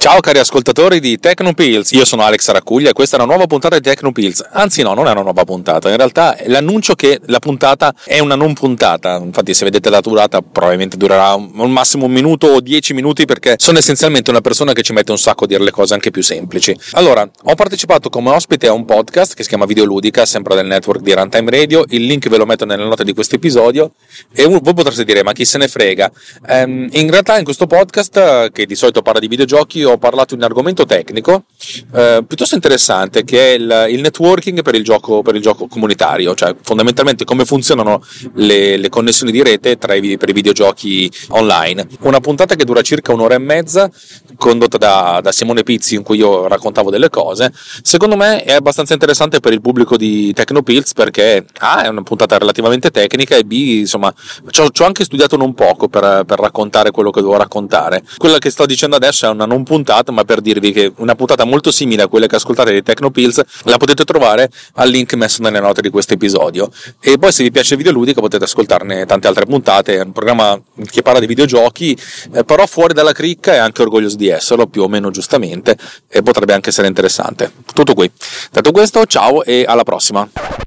Ciao cari ascoltatori di Tecnopills, io sono Alex Aracuglia e questa è una nuova puntata di Tecnopills. Anzi no, non è una nuova puntata, in realtà è l'annuncio che la puntata è una non puntata. Infatti se vedete la durata probabilmente durerà al massimo un minuto o dieci minuti perché sono essenzialmente una persona che ci mette un sacco a dire le cose anche più semplici. Allora, ho partecipato come ospite a un podcast che si chiama Videoludica, sempre del network di Runtime Radio, il link ve lo metto nelle note di questo episodio e voi potreste dire ma chi se ne frega. Ehm, in realtà in questo podcast, che di solito parla di videogiochi, ho parlato di un argomento tecnico eh, piuttosto interessante che è il, il, networking per il gioco, per il gioco comunitario, cioè fondamentalmente come funzionano le, le connessioni di rete i, per i videogiochi online. Una puntata che dura circa un'ora e mezza, condotta da, da Simone Pizzi, in cui io raccontavo delle cose. Secondo me è abbastanza interessante per il pubblico di Tecnopills perché A è una puntata relativamente tecnica e B insomma ci ho, anche studiato non poco per, per raccontare quello che devo raccontare. Quella che sto dicendo adesso è una non puntata, ma per dirvi che una puntata molto simile a quelle che ascoltate di Tecnopills la potete trovare al link messo nelle note di questo episodio. E poi se vi piace il videoludico potete ascoltarne tante altre puntate, è un programma che parla di videogiochi, eh, però fuori dalla cricca e anche orgoglioso di esserlo, più o meno giustamente, e potrebbe anche essere interessante. Tutto qui. Detto questo, ciao e alla prossima.